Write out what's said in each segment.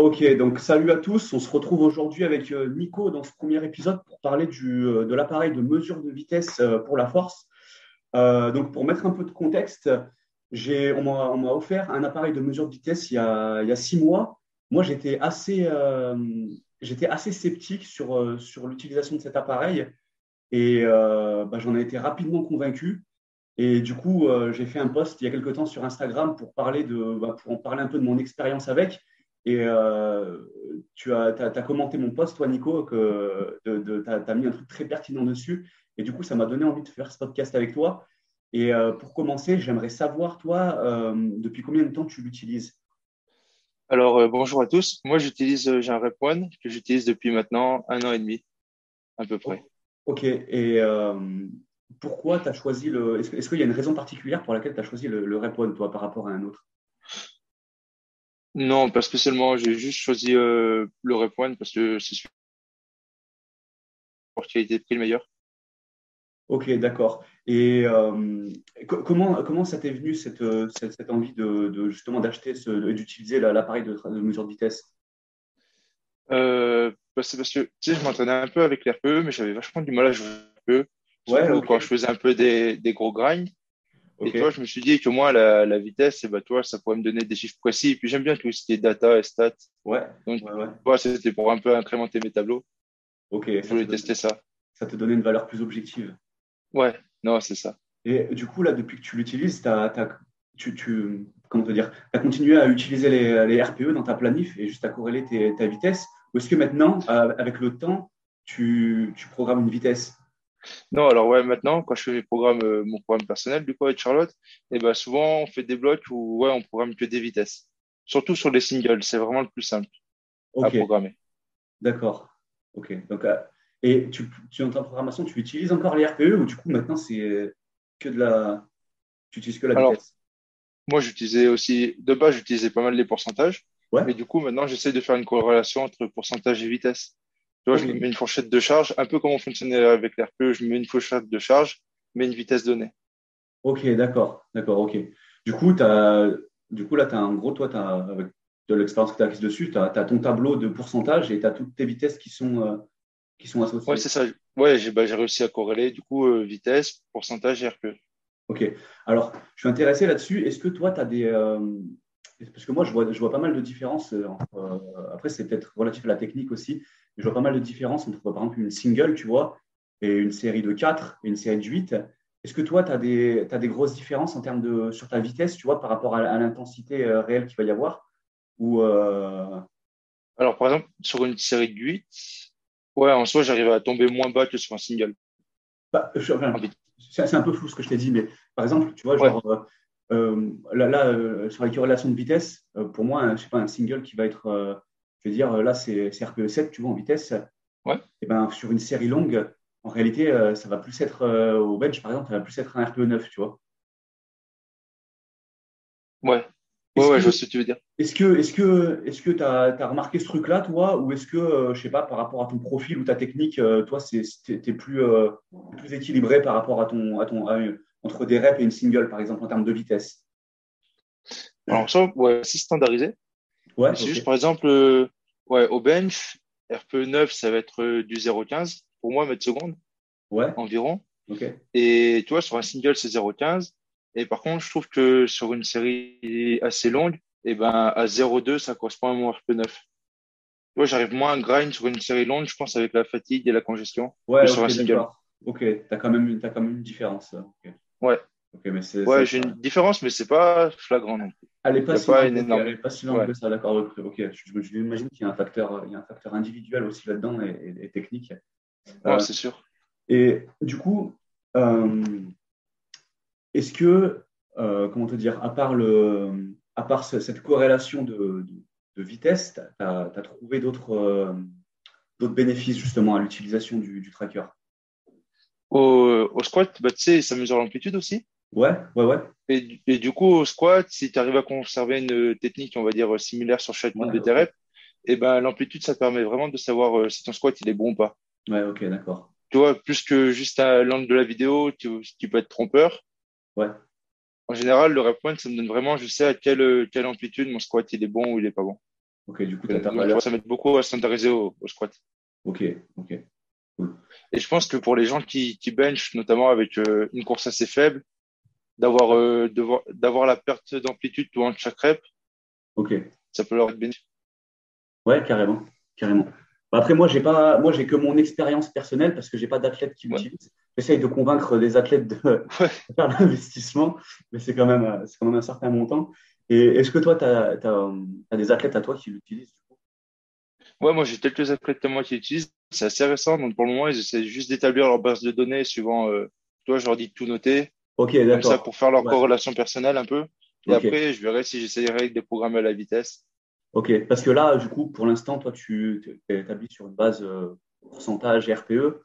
Ok, donc salut à tous. On se retrouve aujourd'hui avec euh, Nico dans ce premier épisode pour parler du, euh, de l'appareil de mesure de vitesse euh, pour la force. donc pour mettre un peu de contexte, on m'a, offert un appareil de mesure de vitesse il y a, il y a six mois. Moi, j'étais assez, j'étais assez sceptique sur, sur l'utilisation de cet appareil et bah, j'en ai été rapidement convaincu. Et du coup, j'ai fait un post il y a quelques temps sur Instagram pour parler de, bah, pour en parler un peu de mon expérience avec. Et euh, tu as, as, commenté mon post, toi, Nico, que tu as, mis un truc très pertinent dessus. Et du coup, ça m'a donné envie de faire ce podcast avec toi. Et euh, pour commencer, j'aimerais savoir, toi, euh, depuis combien de temps tu l'utilises? Alors, bonjour à tous. Moi, j'utilise, j'ai un Rep One que j'utilise depuis maintenant un an et demi, à peu près. Ok. Et pourquoi tu as choisi le. Est-ce, qu'il y a une raison particulière pour laquelle tu as choisi le, le Rep One, toi, par rapport à un autre? Non, pas spécialement. J'ai juste choisi euh, le Rep One parce que c'est celui pour qualité de prix le meilleur. Ok, d'accord. Et euh, comment, comment ça t'est venu cette, cette, cette envie de, de justement d'acheter d'utiliser l'appareil de, de, mesure de vitesse? Euh, bah, C'est parce que tu sais, je m'entraînais un peu avec l'RPE, mais j'avais vachement du mal à jouer RPE. Ouais, quand je faisais un peu des, des gros grinds. Et toi, je me suis dit que moi, la, la vitesse, et bah, toi, ça pourrait me donner des chiffres précis. Et puis, j'aime bien tout ce qui est data et stats. Ouais. Donc, ouais, c'était pour un peu incrémenter mes tableaux. Ok. Je voulais tester ça. Ça te donnait une valeur plus objective. Ouais, non, c'est ça. Et du coup, là, depuis que tu l'utilises, tu, tu, comment te dire, as continué à utiliser les, les, RPE dans ta planif et juste à corréler ta vitesse. Ou est-ce que maintenant, euh, avec le temps, tu, tu programmes une vitesse? Non, alors ouais, maintenant, quand je fais mes programmes, euh, mon programme personnel, du coup, avec Charlotte, et eh ben, souvent, on fait des blocs où ouais, on programme que des vitesses. Surtout sur les singles, c'est vraiment le plus simple à programmer. D'accord. Ok. Donc, euh, et tu, tu, ta programmation, tu utilises encore les RPE ou du coup, maintenant, c'est que de la. Tu utilises que la alors, vitesse? Moi, j'utilisais aussi. De base, j'utilisais pas mal les pourcentages. Ouais. Mais du coup, maintenant, j'essaie de faire une corrélation entre pourcentage et vitesse. Tu vois, je mets une fourchette de charge, un peu comme on fonctionnait avec l'RPE, je mets une fourchette de charge, mais une vitesse donnée. Ok, d'accord, d'accord, ok. Du coup, as, du coup là, tu as un gros, toi, as, avec de l'expérience que tu as acquise dessus, tu as, ton tableau de pourcentage et tu as toutes tes vitesses qui sont, euh, qui sont associées. Oui, c'est ça. Ouais, j'ai bah, réussi à corréler, du coup, euh, vitesse, pourcentage et RPE. Ok. Alors, je suis intéressé là-dessus. Est-ce que toi, tu as des. Euh, parce que moi, je vois, je vois pas mal de différences. après, c'est peut-être relatif à la technique aussi je vois pas mal de différences entre, par exemple, une single, tu vois, et une série de 4 et une série de 8. Est-ce que toi, tu as des, as des grosses différences en termes de, sur ta vitesse, tu vois, par rapport à, l'intensité euh, réelle qu'il va y avoir? Ou euh, Alors, par exemple, sur une série de 8, ouais, en soi, j'arrive à tomber moins bas que sur un single. Bah, c'est un peu flou ce que je t'ai dit, mais par exemple, tu vois, genre, euh, là, là sur la corrélation de vitesse, pour moi, je sais pas, un single qui va être je veux dire, là, c'est RPE 7, tu vois, en vitesse. Ouais. Et eh ben, sur une série longue, en réalité, euh, ça va plus être euh, au bench, par exemple, ça va plus être un RPE 9, tu vois. Ouais. Ouais, ouais, je vois ce que tu veux dire. Est-ce que est-ce que est-ce que tu as, remarqué ce truc-là, toi, ou est-ce que, euh, je sais pas, par rapport à ton profil ou ta technique, toi, c'est es plus, plus équilibré par rapport à ton, à ton entre des reps et une single, par exemple, en termes de vitesse? Alors, ça, ouais, c'est standardisé. C'est juste, par exemple, euh, ouais, au bench, RPE 9, ça va être euh, du 0,15 pour moi, mètre seconde. Ouais. Environ. Et tu vois, sur un single, c'est 0,15. Et par contre, je trouve que sur une série assez longue, et eh ben, à 0,2, ça correspond à mon RPE 9. Tu vois, j'arrive moins à grind sur une série longue, je pense, avec la fatigue et la congestion. Ouais, sur un single. Ok, tu as, quand même une différence. Ouais. Ouais, j'ai une différence, mais c'est pas flagrant non plus. Elle n'est pas, si pas, énorme. pas si longue que ça, d'accord. Ok, je, je m'imagine qu'il y a un facteur, il y a un facteur individuel aussi là-dedans et, technique. Ouais, euh, c'est sûr. Et du coup, euh, est-ce que, euh, comment te dire, à part, le, à part cette corrélation de, de, vitesse, tu as, trouvé d'autres d'autres bénéfices justement à l'utilisation du, du, tracker? Au, au squat, bah, tu sais, ça mesure l'amplitude aussi. Ouais, ouais, ouais. Et, et, du coup, au squat, si tu arrives à conserver une technique, on va dire, similaire sur chaque ouais, de tes reps, et eh ben, l'amplitude, ça te permet vraiment de savoir euh, si ton squat, il est bon ou pas. Ouais, ok, d'accord. Tu vois, plus que juste à l'angle de la vidéo, qui peut être trompeur. Ouais. En général, le rep point, ça me donne vraiment, je sais à quelle, quelle amplitude mon squat, il est bon ou il est pas bon. Ok, du coup, ça m'aide beaucoup à s'intéresser au, squat. Ok, ok. Et je pense que pour les gens qui, qui bench, notamment avec euh, une course assez faible, d'avoir euh, d'avoir la perte d'amplitude tout chaque rep, ok. ça peut leur être bénéfique. Ouais, carrément, carrément. Bah, après, moi, j'ai pas, moi, j'ai que mon expérience personnelle parce que j'ai pas d'athlète qui l'utilise. J'essaye de convaincre des athlètes de, faire l'investissement, mais c'est quand même, c'est quand même un certain montant. Et est-ce que toi, tu as, des athlètes à toi qui l'utilisent Ouais, moi j'ai quelques athlètes à moi qui l'utilisent. C'est assez récent, donc pour le moment, ils essaient juste d'établir leur base de données suivant. Euh, toi, je leur dis de tout noter. Ok, d'accord. Ça, pour faire leur corrélation personnelle un peu. Et après, je verrai si j'essayerai avec des programmes à la vitesse. Ok, parce que là, du coup, pour l'instant, toi, tu es établi sur une base euh, pourcentage RPE.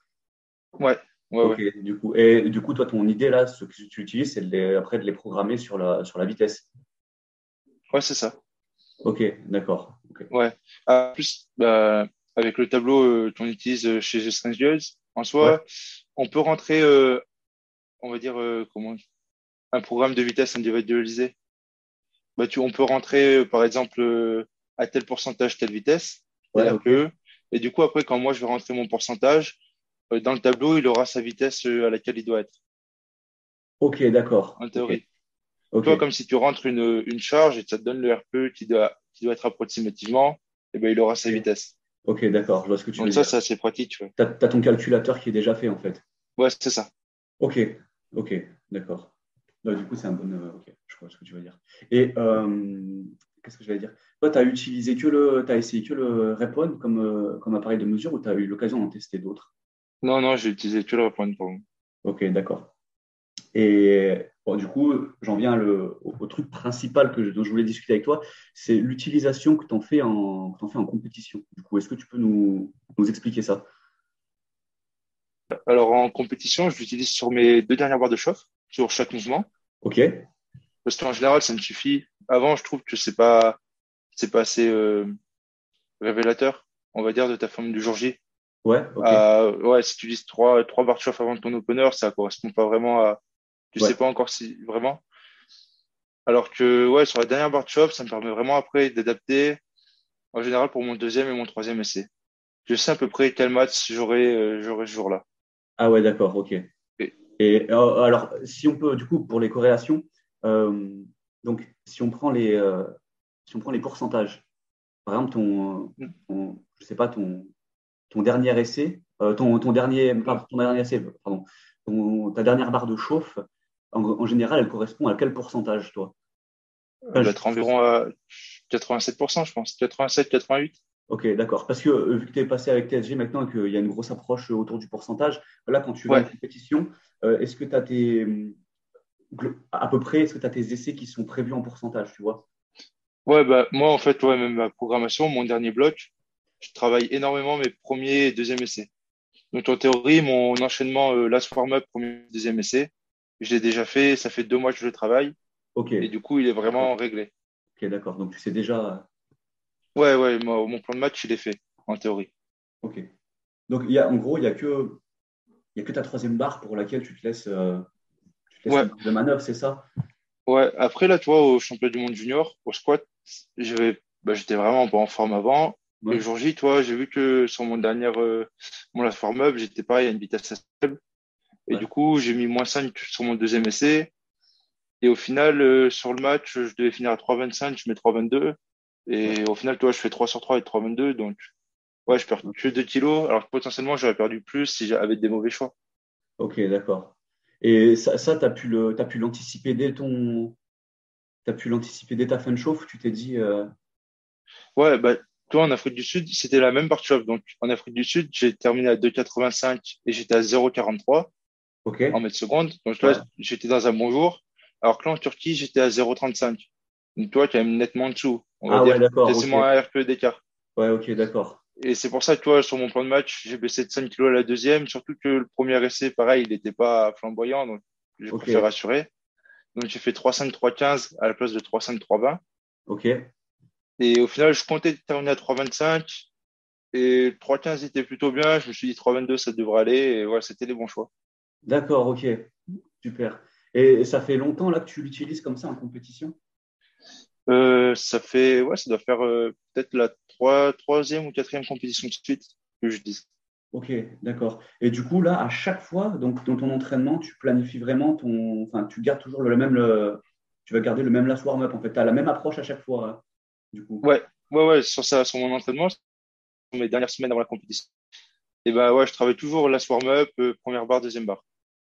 Ouais. Ouais, ouais. Du coup, et du coup, toi, ton idée là, ce que tu utilises, c'est de après de les programmer sur la, sur la vitesse. Ouais, c'est ça. Ok, d'accord. Ouais. En plus, bah, avec le tableau euh, qu'on utilise euh, chez Strangers, en soi, on peut rentrer, euh, on va dire, euh, comment, un programme de vitesse individualisé. Bah, tu, on peut rentrer, par exemple, à tel pourcentage, telle vitesse, ouais, et du coup, après, quand moi je vais rentrer mon pourcentage, dans le tableau, il aura sa vitesse à laquelle il doit être. Ok, d'accord. En théorie. Toi, comme si tu rentres une, une charge et ça te donne le RPE qui doit, qui doit être approximativement, et eh ben, il aura sa vitesse. Ok, d'accord, je vois ce que tu Donc veux ça, dire. c'est assez pratique. Tu as, ton calculateur qui est déjà fait, en fait. Ouais, c'est ça. Ok, ok, d'accord. du coup, c'est un bon. Euh, ok, je vois ce que tu veux dire. Et euh, qu'est-ce que je vais dire? Toi, tu as utilisé que le. Tu as essayé que le Repon comme, euh, comme appareil de mesure ou tu as eu l'occasion d'en tester d'autres? Non, non, j'ai utilisé que le Repon pour Ok, d'accord. Et du coup, j'en viens le, au, truc principal que dont je voulais discuter avec toi, c'est l'utilisation que tu en, fais en, fais en compétition. Du coup, est-ce que tu peux nous, nous expliquer ça? Alors, en compétition, je l'utilise sur mes deux dernières barres de chauffe, sur chaque mouvement. OK. Parce qu'en général, ça me suffit. Avant, je trouve que c'est pas, c'est pas assez euh, révélateur, on va dire, de ta forme du jour J. Ouais, euh, ouais, si tu utilises trois, trois barres de chauffe avant ton opener, ça correspond pas vraiment à, tu sais pas encore si vraiment. Alors que ouais, sur la dernière barre de shop, ça me permet vraiment après d'adapter en général pour mon deuxième et mon troisième essai. Je sais à peu près quel match j'aurai euh, j'aurai ce jour-là. Ah ouais, d'accord, ok. Et, euh, alors, si on peut, du coup, pour les corrélations, euh, donc si on prend les si on prend les pourcentages, par exemple ton, ton je sais pas ton ton dernier essai, ton, ton dernier ton dernier essai, pardon, ta dernière barre de chauffe, en, général, elle correspond à quel pourcentage, toi? Elle doit être environ à 87%, je pense. 87, 88. Ok, d'accord. Parce que euh, vu que tu es passé avec TSG maintenant et qu'il y a une grosse approche autour du pourcentage, là, quand tu vas en compétition, euh, est-ce que tu as tes. À peu près, est-ce que tu as tes essais qui sont prévus en pourcentage, tu vois? Ouais, bah, moi, en fait, ouais, même ma programmation, mon dernier bloc, je travaille énormément mes premiers et deuxième essais. Donc, en théorie, mon enchaînement euh, last warm-up, premier, deuxième essai, je l'ai déjà fait, ça fait deux mois que je le travaille. Ok. Et du coup, il est vraiment réglé. Ok, d'accord. Donc, tu sais déjà. Ouais, ouais, mon plan de match, il est fait, en théorie. Ok. Donc, il y a, en gros, il n'y a, que, y a que ta troisième barre pour laquelle tu te laisses, euh, tu de manœuvre, c'est ça? Ouais, après, là, tu vois, au championnat du monde junior, au squat, bah, j'étais vraiment pas en forme avant. Le jour J, toi, j'ai vu que sur mon dernier, euh, mon last warm-up, j'étais pareil à une vitesse assez faible. Et du coup, j'ai mis moins 5 sur mon deuxième essai. Et au final, euh, sur le match, je devais finir à 3,25, je mets 3,22. Et au final, toi, je fais 3 sur 3 et 3,22. Donc, ouais, je perds que 2 kilos. Alors que potentiellement, j'aurais perdu plus si j'avais des mauvais choix. Ok, d'accord. Et ça, ça tu as pu l'anticiper dès ton. Tu as pu l'anticiper dès ta fin de chauffe Tu t'es dit. Euh... Ouais, bah, toi, en Afrique du Sud, c'était la même partie chauffe. Donc, en Afrique du Sud, j'ai terminé à 2,85 et j'étais à 0,43 en mètre seconde. Donc là, j'étais dans un bon jour. Alors que là, en Turquie, j'étais à 0,35. Toi, quand même nettement en dessous. On va ah dire d'accord. Quasiment un RPE d'écart. Ouais, ok, d'accord. Et c'est pour ça que toi, sur mon plan de match, j'ai baissé de 5 kilos à la deuxième. Surtout que le premier essai, pareil, il n'était pas flamboyant. Donc, j'ai okay. préféré rassurer. Donc, j'ai fait 3,5, 3,15 à la place de 3,5, 3,20. Ok. Et au final, je comptais terminer à 3,25. Et 3,15 était plutôt bien. Je me suis dit 3,22, ça devrait aller. Et voilà, c'était les bons choix. D'accord, ok. Super. Et ça fait longtemps là que tu l'utilises comme ça en compétition? Ça fait, ouais, ça doit faire peut-être la trois, troisième ou quatrième compétition de suite que je dis. Ok, d'accord. Et du coup, là, à chaque fois, donc dans ton entraînement, tu planifies vraiment ton. Enfin, tu gardes toujours le même. Le... Tu vas garder le même last warm-up, en fait. Tu as la même approche à chaque fois, hein, du coup. Ouais, ouais, ouais. Sur, ça, sur mon entraînement, sur mes dernières semaines avant la compétition. Et bah ouais, je travaille toujours last warm-up, euh, première barre, deuxième barre.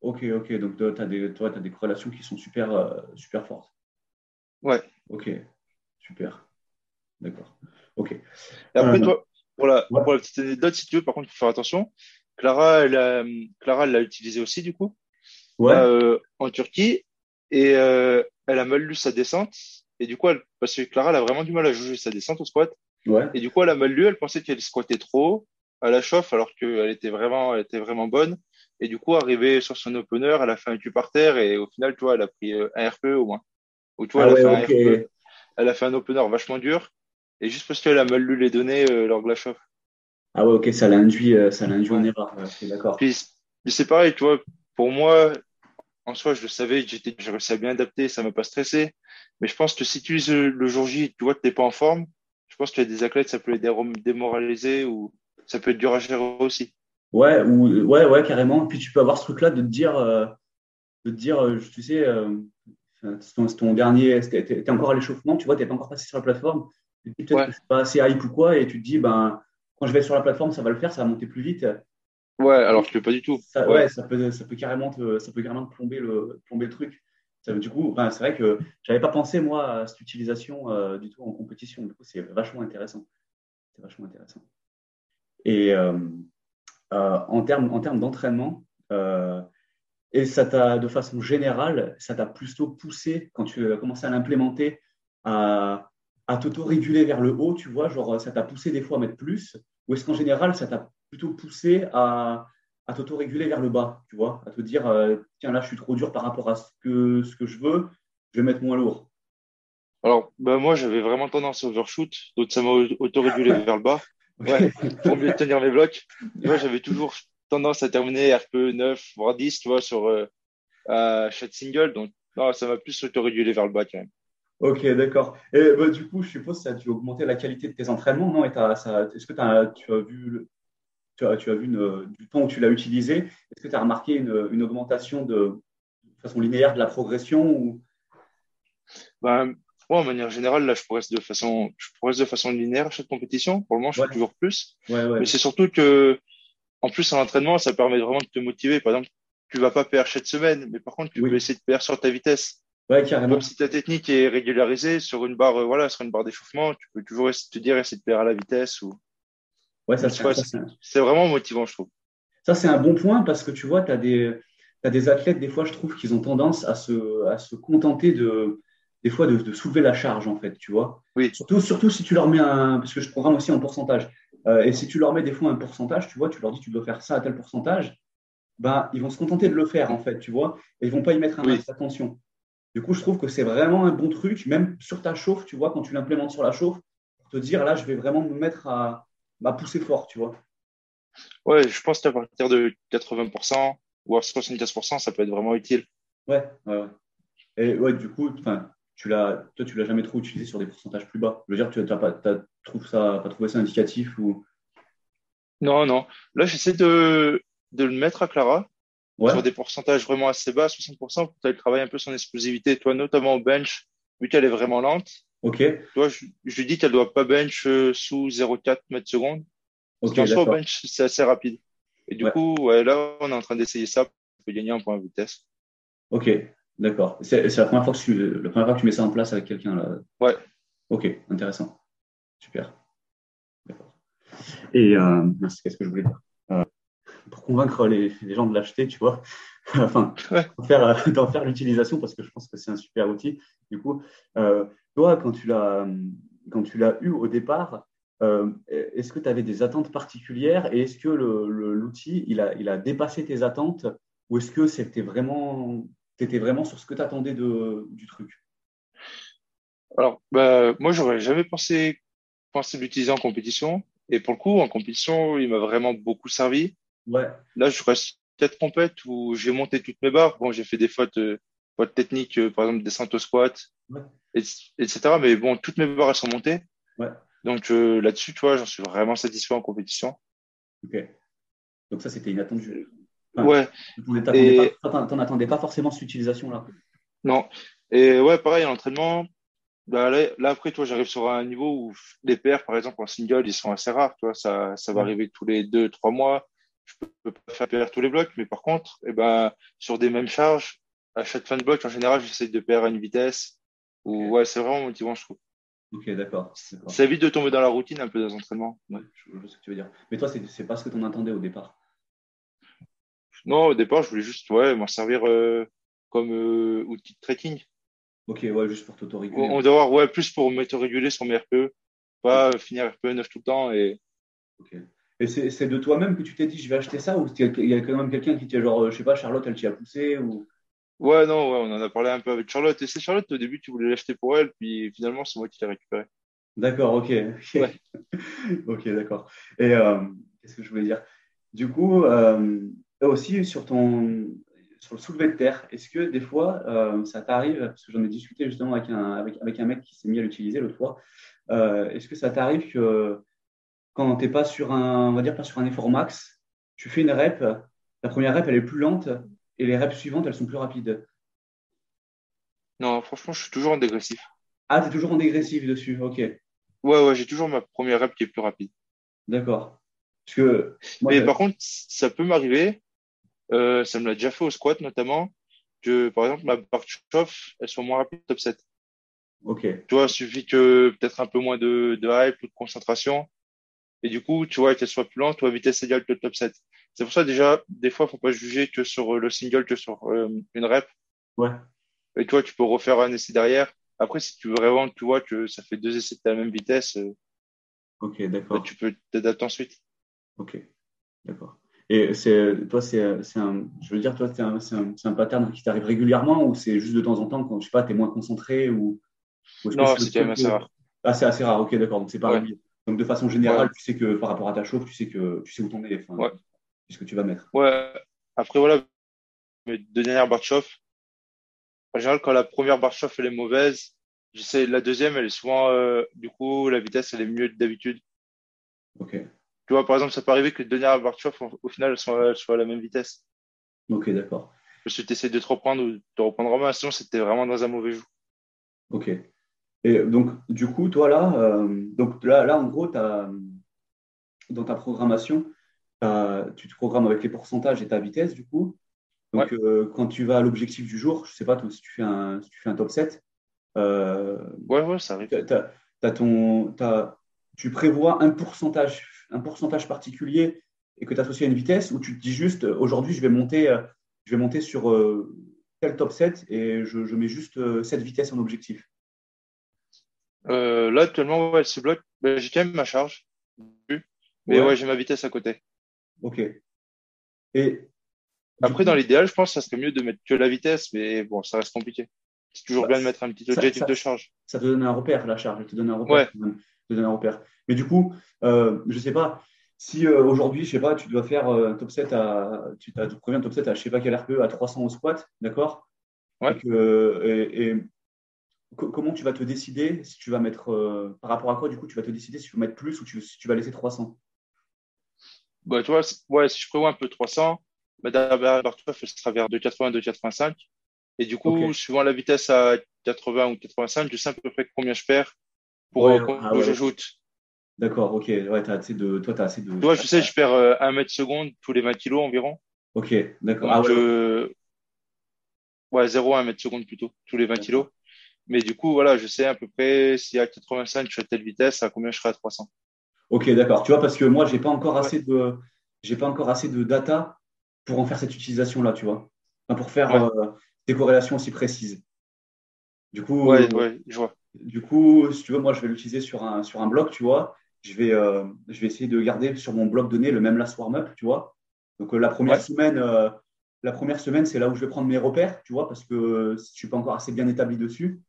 Ok, ok. Donc, tu as, des, toi, as des corrélations qui sont super, euh, super fortes. Ouais. Ok, super. D'accord. Ok. Et après, euh, toi, pour la, pour la petite anecdote, si tu veux, par contre, il faut faire attention. Clara, elle a, Clara, l'a utilisé aussi, du coup, ouais. euh, en Turquie. Et euh, elle a mal lu sa descente. Et du coup, elle, parce que Clara, elle a vraiment du mal à juger sa descente au squat. Ouais. Et du coup, elle a mal lu. Elle pensait qu'elle squattait trop à la chauffe, alors qu'elle était vraiment, elle était vraiment bonne. Et du coup, arrivée sur son opener, elle a fait un cul par terre. Et au final, tu vois, elle a pris un RPE au moins. Ou tu vois, ah elle, ouais, a fait okay. un RPE. elle a fait un opener vachement dur. Et juste parce qu'elle a mal lu les données euh, lors de la chauffe. Ah ouais, ok, ça l'induit, euh, ça en erreur. Ouais, d'accord. Puis, c'est pareil, tu vois, pour moi, en soi, je le savais, j'étais, j'ai réussi à bien adapter, ça m'a pas stressé. Mais je pense que si tu utilises le jour J, tu vois que t'es pas en forme, je pense qu'il y a des athlètes, ça peut les démoraliser ou ça peut être dur à gérer aussi. Ouais, ou ouais, ouais, carrément. Puis tu peux avoir ce truc-là de te dire, euh, de te dire, euh, tu sais, euh, ton, ton, dernier, t'es encore à l'échauffement, tu vois, t'es pas encore passé sur la plateforme. Tu peut-être Ouais. que je suis pas assez hype ou quoi, et tu te dis, ben, quand je vais sur la plateforme, ça va le faire, ça va monter plus vite. Ouais, alors que pas du tout. Ça, ouais. ça peut, ça peut carrément te, ça peut carrément te plomber le, plomber le truc. Ça, du coup, enfin, c'est vrai que j'avais pas pensé moi à cette utilisation euh, du tout en compétition. Du coup, c'est vachement intéressant. C'est vachement intéressant. Et euh, euh, en termes en termes d'entraînement, euh, et ça t'a, de façon générale, ça t'a plutôt poussé quand tu as commencé à l'implémenter à, à t'auto-réguler vers le haut, tu vois, genre ça t'a poussé des fois à mettre plus, ou est-ce qu'en général ça t'a plutôt poussé à, à t'auto-réguler vers le bas, tu vois, à te dire euh, tiens là je suis trop dur par rapport à ce que, ce que je veux, je vais mettre moins lourd. Alors, bah, moi j'avais vraiment tendance à overshoot, donc ça m'a auto-régulé vers le bas. Ouais, pour mieux tenir mes blocs. Et moi j'avais toujours tendance à terminer RPE 9, voire 10, tu vois, sur euh, chaque single, donc non, ça m'a plus auto-régulé vers le bas quand même. Ok, d'accord. Et bah, du coup, je suppose que ça a dû augmenter la qualité de tes entraînements, non? Est-ce que as, tu as vu, tu as, tu as vu une, du temps où tu l'as utilisé? Est-ce que tu as remarqué une, une, augmentation de, de, façon linéaire de la progression ou... ben, moi, en manière générale, là, je progresse de façon, je progresse de façon linéaire à chaque compétition. Pour le moment, je ouais. fais toujours plus. Ouais. Mais c'est surtout que, en plus, en entraînement, ça permet vraiment de te motiver. Par exemple, tu vas pas perdre chaque semaine, mais par contre, tu oui. peux essayer de perdre sur ta vitesse. Ouais, carrément. Même si ta technique est régularisée sur une barre, euh, voilà, sur une barre d'échauffement, tu peux toujours te dire, essayer de perdre à la vitesse ou. Ouais, ça, c'est vraiment motivant, je trouve. Ça, c'est un bon point parce que tu vois, tu as des, as des athlètes, des fois, je trouve qu'ils ont tendance à se, à se contenter de, des fois, de, de, soulever la charge, en fait, tu vois. Oui. Surtout, surtout si tu leur mets un, parce que je programme aussi en pourcentage. Euh, et si tu leur mets des fois un pourcentage, tu vois, tu leur dis, tu dois faire ça à tel pourcentage, ben, ils vont se contenter de le faire, en fait, tu vois, et ils vont pas y mettre un oui. max d'attention. Du coup, je trouve que c'est vraiment un bon truc, même sur ta chauffe, tu vois, quand tu l'implémentes sur la chauffe, pour te dire, là, je vais vraiment me mettre à, à pousser fort, tu vois. Ouais, je pense qu'à partir de 80%, voire 75%, ça peut être vraiment utile. Ouais, ouais, ouais. Et ouais, du coup, enfin, tu l'as, toi, tu l'as jamais trop utilisé sur des pourcentages plus bas. Je veux dire, tu n'as pas, trouvé ça, pas trouvé ça indicatif ou? Non, non. Là, j'essaie de, de le mettre à Clara ouais. sur des pourcentages vraiment assez bas, 60%, pour qu'elle travaille un peu son explosivité, toi, notamment au bench, vu qu'elle est vraiment lente. Ok. Toi, je, je lui dis qu'elle doit pas bench sous 0,4 mètres secondes. Ok. En soi, au bench, c'est assez rapide. Et du ouais. coup, ouais, là, on est en train d'essayer ça pour gagner un point de vitesse. Ok, d'accord. C'est la première fois que tu, la première fois que tu mets ça en place avec quelqu'un là. Ouais. Ok, intéressant. Super. D'accord. Et euh, qu'est-ce que je voulais dire? Euh, Pour convaincre les, les gens de l'acheter, tu vois, enfin, ouais. d'en faire, faire l'utilisation parce que je pense que c'est un super outil. Du coup, euh, toi, quand tu l'as, quand tu l'as eu au départ, euh, est-ce que tu avais des attentes particulières et est-ce que l'outil il a, il a dépassé tes attentes ou est-ce que c'était vraiment, étais vraiment sur ce que tu attendais de, du truc Alors, bah, moi, j'aurais jamais pensé, pensé l'utiliser en compétition. Et pour le coup, en compétition, il m'a vraiment beaucoup servi. Ouais. Là, je reste quatre compètes où j'ai monté toutes mes barres. Bon, j'ai fait des fautes, euh, fautes techniques, euh, par exemple, descente au squat. Ouais. etc. Mais bon, toutes mes barres, elles sont montées. Ouais. Donc là-dessus, tu vois, j'en suis vraiment satisfait en compétition. Ok. Donc ça, c'était inattendu. Ouais. T'en attendais pas forcément cette utilisation-là. Non. Et ouais, pareil, l'entraînement, bah là, après, toi, j'arrive sur un niveau où les paires, par exemple, en single, ils sont assez rares. Toi, ça, ça va arriver tous les deux, trois mois. Je peux pas faire paire tous les blocs, mais par contre, eh ben, sur des mêmes charges, à chaque fin de bloc, en général, j'essaie de paire à une vitesse. Ou ouais, c'est vraiment motivant, je trouve. Ok, d'accord. Ça évite de tomber dans la routine un peu des entraînements. Ouais, je, vois ce que tu veux dire. Mais toi, c'est pas ce que tu en attendais au départ. Non, au départ, je voulais juste ouais, m'en servir euh, comme euh, outil de tracking. Ok, ouais, juste pour t'auto-réguler. On, doit avoir ouais, plus pour m'auto-réguler sur mes RPE, pas finir RPE 9 tout le temps. Et, Ok. et c'est de toi-même que tu t'es dit, je vais acheter ça ou il y a quand même quelqu'un qui t'a, genre, euh, je sais pas, Charlotte, elle t'y a poussé ou... Ouais, non, ouais, on en a parlé un peu avec Charlotte. Et c'est Charlotte, au début, tu voulais l'acheter pour elle, puis finalement, c'est moi qui l'ai récupéré. D'accord, ok. Ouais. ok, d'accord. Et euh, qu'est-ce que je voulais dire? Du coup, euh, aussi sur ton sur le soulevé de terre, est-ce que des fois euh, ça t'arrive, parce que j'en ai discuté justement avec un, avec, avec un mec qui s'est mis à l'utiliser l'autre fois, euh, est-ce que ça t'arrive que quand tu n'es pas sur un, on va dire pas sur un effort max, tu fais une rep, la première rep elle est plus lente et les reps suivantes elles sont plus rapides? Non, franchement, je suis toujours en dégressif. Ah, tu es toujours en dégressif dessus, ok. Ouais, ouais, j'ai toujours ma première rep qui est plus rapide. D'accord. Parce que, Mais par contre, ça peut m'arriver, euh, ça me l'a déjà fait au squat notamment, que par exemple ma barre chauffe, elle soit moins rapide top 7. Ok. Tu vois, il suffit que peut-être un peu moins de, de hype ou de concentration. Et du coup, tu vois, qu'elle soit plus lente ou à vitesse égale que le top 7. C'est pour ça déjà, des fois, faut pas juger que sur le single, que sur euh, une rep. Ouais. Et toi, tu peux refaire un essai derrière. Après, si tu veux vraiment, tu vois que ça fait deux essais de la même vitesse, euh, ok, d'accord. tu peux t'adapter ensuite. Ok, d'accord. Et c'est toi, c'est un, je veux dire, toi, c'est un, un, un, pattern qui t'arrive régulièrement ou c'est juste de temps en temps quand je sais pas, t'es moins concentré ou, Non, c'est quand même assez rare. Ah, c'est assez rare. Ok, d'accord. Donc c'est pas Donc de façon générale, tu sais que par rapport à ta chauffe, tu sais que tu sais où t'en es, enfin, ouais. ce que tu vas mettre. Ouais. Après voilà, mes deux dernières barres de chauffe. En général, quand la première barre de chauffe elle est mauvaise, j'essaie la deuxième, elle est souvent euh, du coup la vitesse elle est mieux d'habitude. Ok. Tu vois, par exemple, ça peut arriver que les deux dernières barres de chauffe, au final, elles soient, à la même vitesse. Ok, d'accord. Parce que tu essaies de te reprendre ou de te reprendre en main, sinon c'était vraiment dans un mauvais jour. Ok. Et donc, du coup, toi là, euh, donc là, là, en gros, as, dans ta programmation, tu te programmes avec les pourcentages et ta vitesse, du coup. Donc, euh, quand tu vas à l'objectif du jour, je sais pas, toi, si tu fais un, si tu fais un top 7, euh, ouais, ouais, ça arrive. as ton, tu prévois un pourcentage un pourcentage particulier et que tu associes à une vitesse ou tu te dis juste euh, aujourd'hui je vais monter euh, je vais monter sur euh, tel top 7 et je, mets juste cette vitesse en objectif Là actuellement ouais, ce bloc ben, j'ai quand même ma charge mais ouais, j'ai ma vitesse à côté. Ok. Et après dans l'idéal je pense que ça serait mieux de mettre que la vitesse mais bon ça reste compliqué. C'est toujours bah, bien de mettre un petit objectif de charge. Ça te donne un repère la charge, te donne un repère. Te donne un repère. Mais du coup, euh, je ne sais pas, si euh, aujourd'hui, je sais pas, tu dois faire un euh, top 7 à, tu as top 7 à je sais pas quel RPE à 300 au squat, d'accord? Ouais. et, comment tu vas te décider si tu vas mettre, par rapport à quoi, du coup, tu vas te décider si tu vas mettre plus ou si tu vas laisser 300 bah, tu vois, ouais, si je prévois un peu 300, bah, d'abord, elle sera vers 2,80, 2,85. Et du coup, suivant la vitesse à 80 ou 85, je sais à peu près combien je perds pour que ah j'ajoute. D'accord, ok. Ouais, as assez de... Toi, tu as assez de. Toi, je sais, je perds euh, 1 mètre seconde tous les 20 kilos environ. Ok, d'accord. Ah, ouais. Euh... ouais, 0,1 mètre seconde plutôt, tous les 20 kilos. Mais du coup, voilà, je sais à peu près si à 85, je suis à telle vitesse, à combien je serai à 300. Ok, d'accord. Tu vois, parce que moi, j'ai pas encore assez de, j'ai pas encore assez de data pour en faire cette utilisation-là, tu vois, enfin, pour faire euh, des corrélations aussi précises. Du coup, ouais, ouais, je vois. Du coup, si tu veux, moi, je vais l'utiliser sur un, sur un bloc, tu vois je vais, euh, je vais essayer de garder sur mon bloc de données le même last warm-up, tu vois. Donc euh, la première semaine, euh, la première semaine, c'est là où je vais prendre mes repères, tu vois, parce que je ne suis pas encore assez bien établi dessus.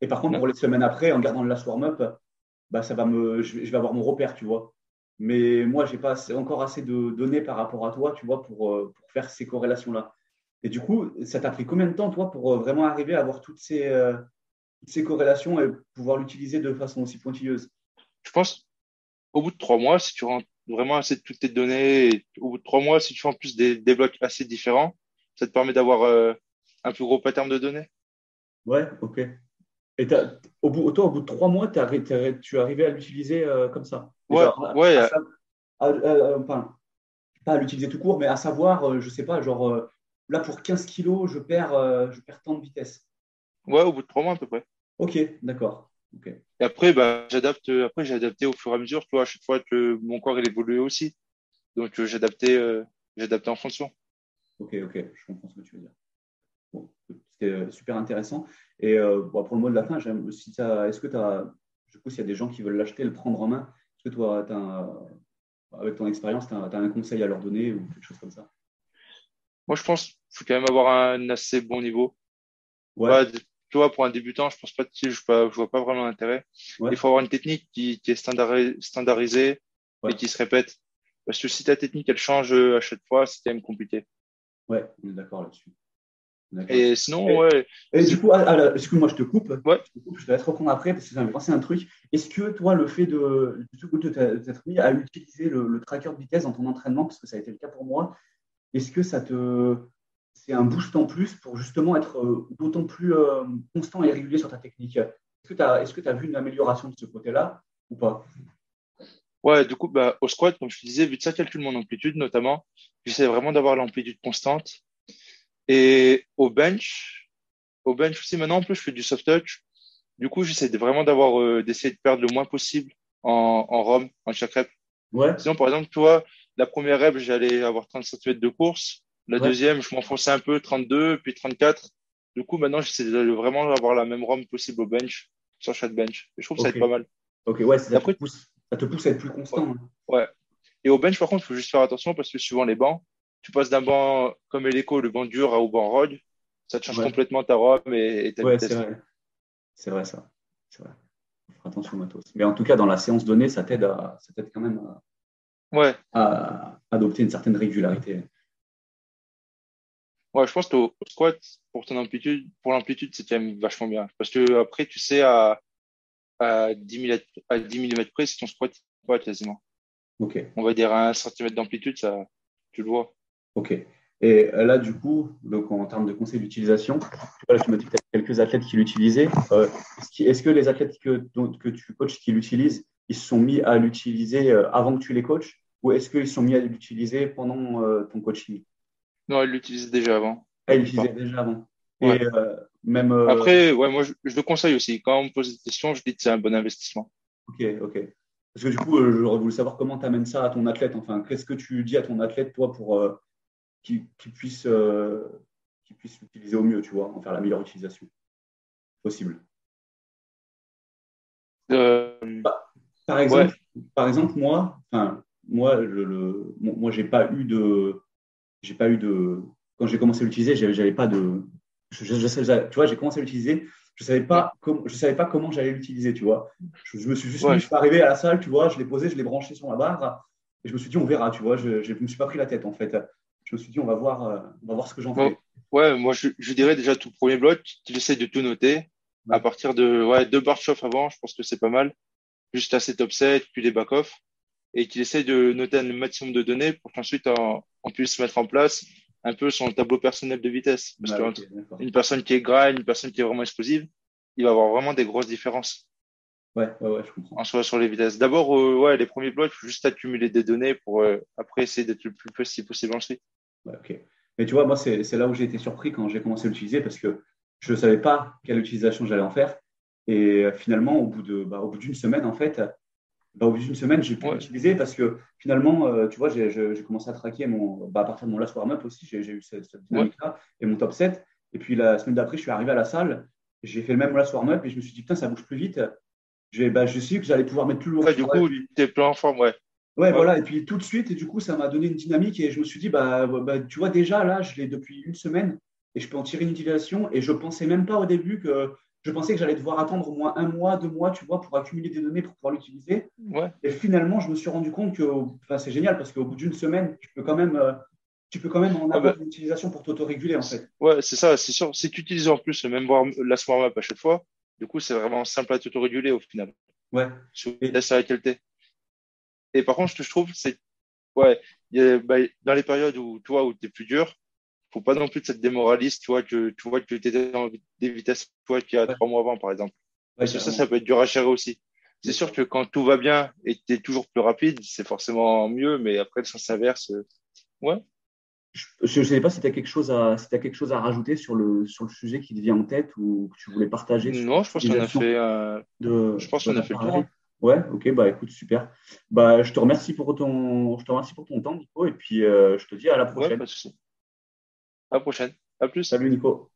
Et par contre, pour les semaines après, en gardant le last warm-up, bah, ça va me, je, vais avoir mon repère, tu vois. Mais moi, je n'ai pas encore assez de données par rapport à toi, tu vois, pour, pour faire ces corrélations-là. Et du coup, ça t'a pris combien de temps, toi, pour vraiment arriver à avoir toutes ces, ces corrélations et pouvoir l'utiliser de façon aussi pointilleuse Je pense, au bout de trois mois, si tu rentres vraiment assez de toutes tes données, et au bout de trois mois, si tu fais en plus des, des blocs assez différents, ça te permet d'avoir euh, un plus gros pattern de données. Ouais, ok. Et au bout, toi, au bout de trois mois, tu es arrivé à l'utiliser euh, comme ça Ouais, ouais. enfin, pas à l'utiliser tout court, mais à savoir, euh, je sais pas, genre, là, pour 15 kilos, je perds, je perds tant de vitesse. Ouais, au bout de trois mois à peu près. Ok, d'accord. Et après, bah, j'adapte. Après, j'ai adapté au fur et à mesure. Tu vois, à chaque fois que mon corps il évoluait aussi. Donc, euh, j'adaptais, euh, j'adaptais en fonction. Ok, ok, je comprends ce que tu veux dire. Bon, C'était euh, super intéressant. Et bon, pour le mot de la fin, si est-ce que tu as, du coup, s'il y a des gens qui veulent l'acheter, le prendre en main, est-ce que toi, avec ton expérience, tu as, un conseil à leur donner ou quelque chose comme ça? Moi, je pense qu'il faut quand même avoir un assez bon niveau. Ouais vois, pour un débutant, je pense pas, je, je vois pas vraiment l'intérêt. Il faut avoir une technique qui, qui est standardisée et qui se répète. Parce que si ta technique, elle change à chaque fois, c'est quand même compliqué. Ouais, on est d'accord là-dessus. Et sinon, ouais. Et du coup, ah, excuse-moi, je te coupe. Ouais. Je, te coupe, je te laisse reprendre après parce que ça m'a pensé un truc. Est-ce que toi, le fait de, de t'être mis à utiliser le, le, tracker de vitesse dans ton entraînement, parce que ça a été le cas pour moi, est-ce que ça te, c'est un boost en plus pour justement être euh, d'autant plus euh, constant et régulier sur ta technique. Est-ce que tu as, vu une amélioration de ce côté-là ou pas? Ouais, du coup, bah, au squat, comme je te disais, vu que ça calcule mon amplitude notamment, j'essaie vraiment d'avoir l'amplitude constante. Et au bench, au bench aussi, maintenant, en plus, je fais du soft touch. Du coup, j'essaie vraiment d'avoir, euh, d'essayer de perdre le moins possible en, en ROM, en chaque rep. Ouais. Sinon, par exemple, tu vois, la première rep, j'allais avoir 30 cm de course. La deuxième, je m'enfonçais un peu, 32, puis 34. Du coup, maintenant, j'essaie de vraiment avoir la même ROM possible au bench, sur chaque bench. Et je trouve que ça va être pas mal. Ok, ouais, ça, te pousse, ça te pousse à être plus constant. Hein. Ouais. Et au bench, par contre, il faut juste faire attention parce que suivant les bancs, tu passes d'un banc comme l'écho, le banc dur, au banc rod, ça te change complètement ta ROM et, ta ouais, C'est vrai. c'est vrai, ça. C'est vrai. Faire attention matos. Mais en tout cas, dans la séance donnée, ça t'aide à, ça t'aide quand même à, ouais. à adopter une certaine régularité. Ouais, je pense que squat, pour ton amplitude, pour l'amplitude, c'est quand même vachement bien. Parce que après, tu sais, à, à 10 mm, à 10 mm près, si ton squat, ouais, quasiment. Ok. On va dire à 1 cm d'amplitude, ça, tu le vois. Ok. Et là, du coup, donc, en termes de conseils d'utilisation, tu m'as dit que tu as quelques athlètes qui l'utilisaient. Euh, est-ce que les athlètes que, que tu coaches qui l'utilisent, ils se sont mis à l'utiliser euh, avant que tu les coaches? Ou est-ce qu'ils se sont mis à l'utiliser pendant euh, ton coaching? Non, il l'utilisait déjà avant. Il l'utilisait déjà avant. Et euh, même, euh, Après, ouais, moi, je, le conseille aussi. Quand on me pose des questions, je dis que c'est un bon investissement. Ok, ok. Parce que du coup, euh, j'aurais voulu savoir comment tu amènes ça à ton athlète. Enfin, qu'est-ce que tu dis à ton athlète, toi, pour qu'il puisse, puisse l'utiliser au mieux, tu vois, en faire la meilleure utilisation possible. Bah, par exemple, par exemple, moi, moi, je, le, moi, j'ai pas eu de j'ai pas eu de. Quand j'ai commencé à l'utiliser, j'avais pas de. Je, tu vois, j'ai commencé à l'utiliser. Je savais pas comment. Je savais pas comment j'allais l'utiliser. Tu vois. Je, me suis juste je suis arrivé à la salle. Tu vois, je l'ai posé, je l'ai branché sur la barre. Et je me suis dit, on verra. Tu vois, je, ne me suis pas pris la tête en fait. Je me suis dit, on va voir, euh, on va voir ce que j'en fais. Ouais, moi je, dirais déjà tout premier bloc, tu essaies de tout noter. À partir de ouais, deux barres de chauffe avant, je pense que c'est pas mal. Juste à top 7, puis les back-off et qu'il essaye de noter un maximum de données pour qu'ensuite on, puisse mettre en place un peu son tableau personnel de vitesse. Parce ah, qu'une personne qui est grind, une personne qui est vraiment explosive, il va avoir vraiment des grosses différences. Ouais, ouais, ouais, je comprends. En soit sur les vitesses. D'abord, euh, ouais, les premiers blocs, il faut juste accumuler des données pour euh, après essayer d'être le plus précis possible ensuite. Ouais, ok. Mais tu vois, moi, c'est là où j'ai été surpris quand j'ai commencé à l'utiliser parce que je ne savais pas quelle utilisation j'allais en faire. Et euh, finalement, au bout de, bah, au bout d'une semaine, en fait, bah, au bout d'une semaine, j'ai pu l'utiliser parce que finalement, euh, tu vois, j'ai commencé à traquer mon, bah, à partir de mon last warm-up aussi, j'ai eu cette, dynamique-là et mon top 7. Et puis la semaine d'après, je suis arrivé à la salle, j'ai fait le même last warm-up et je me suis dit, putain, ça bouge plus vite. Bah, je sais que j'allais pouvoir mettre plus lourd. du coup, tu es plein en forme, ouais. Ouais, voilà. Et puis tout de suite, et du coup, ça m'a donné une dynamique et je me suis dit, bah, bah tu vois, déjà là, je l'ai depuis une semaine et je peux en tirer une utilisation. Et je pensais même pas au début que je pensais que j'allais devoir attendre au moins un mois, deux mois, tu vois, pour accumuler des données pour pouvoir l'utiliser. Et finalement, je me suis rendu compte que c'est génial parce qu'au bout d'une semaine, tu peux quand même, euh, tu peux quand même en ah avoir bah. une utilisation pour t'autoréguler en fait. Ouais, c'est ça, c'est sûr. Si tu utilises en plus le même la warm-up à chaque fois, Du coup, c'est vraiment simple à tout réguler au final. Ouais. Sur la qualité. Et par contre, ce que je trouve, c'est ouais, bah, dans les périodes où toi où tu es plus dur, faut pas non plus être démoraliste, tu vois, que tu vois que tu étais dans des vitesses toi qui a trois mois avant, par exemple. Parce que ça, ça peut être dur à gérer aussi. C'est sûr que quand tout va bien et tu es toujours plus rapide, c'est forcément mieux, mais après, le sens inverse, euh, ouais. Je ne sais pas si tu as quelque chose à si as quelque chose à rajouter sur le sur le sujet qui te vient en tête ou que tu voulais partager. Non, je pense qu'on a fait. Euh, de, je pense qu'on a fait le tour. Ouais, ok, bah écoute, super. Bah, je te remercie pour ton, je te remercie pour ton temps, Nico, et puis euh, je te dis à la prochaine. À la prochaine. À plus. Salut, Nico.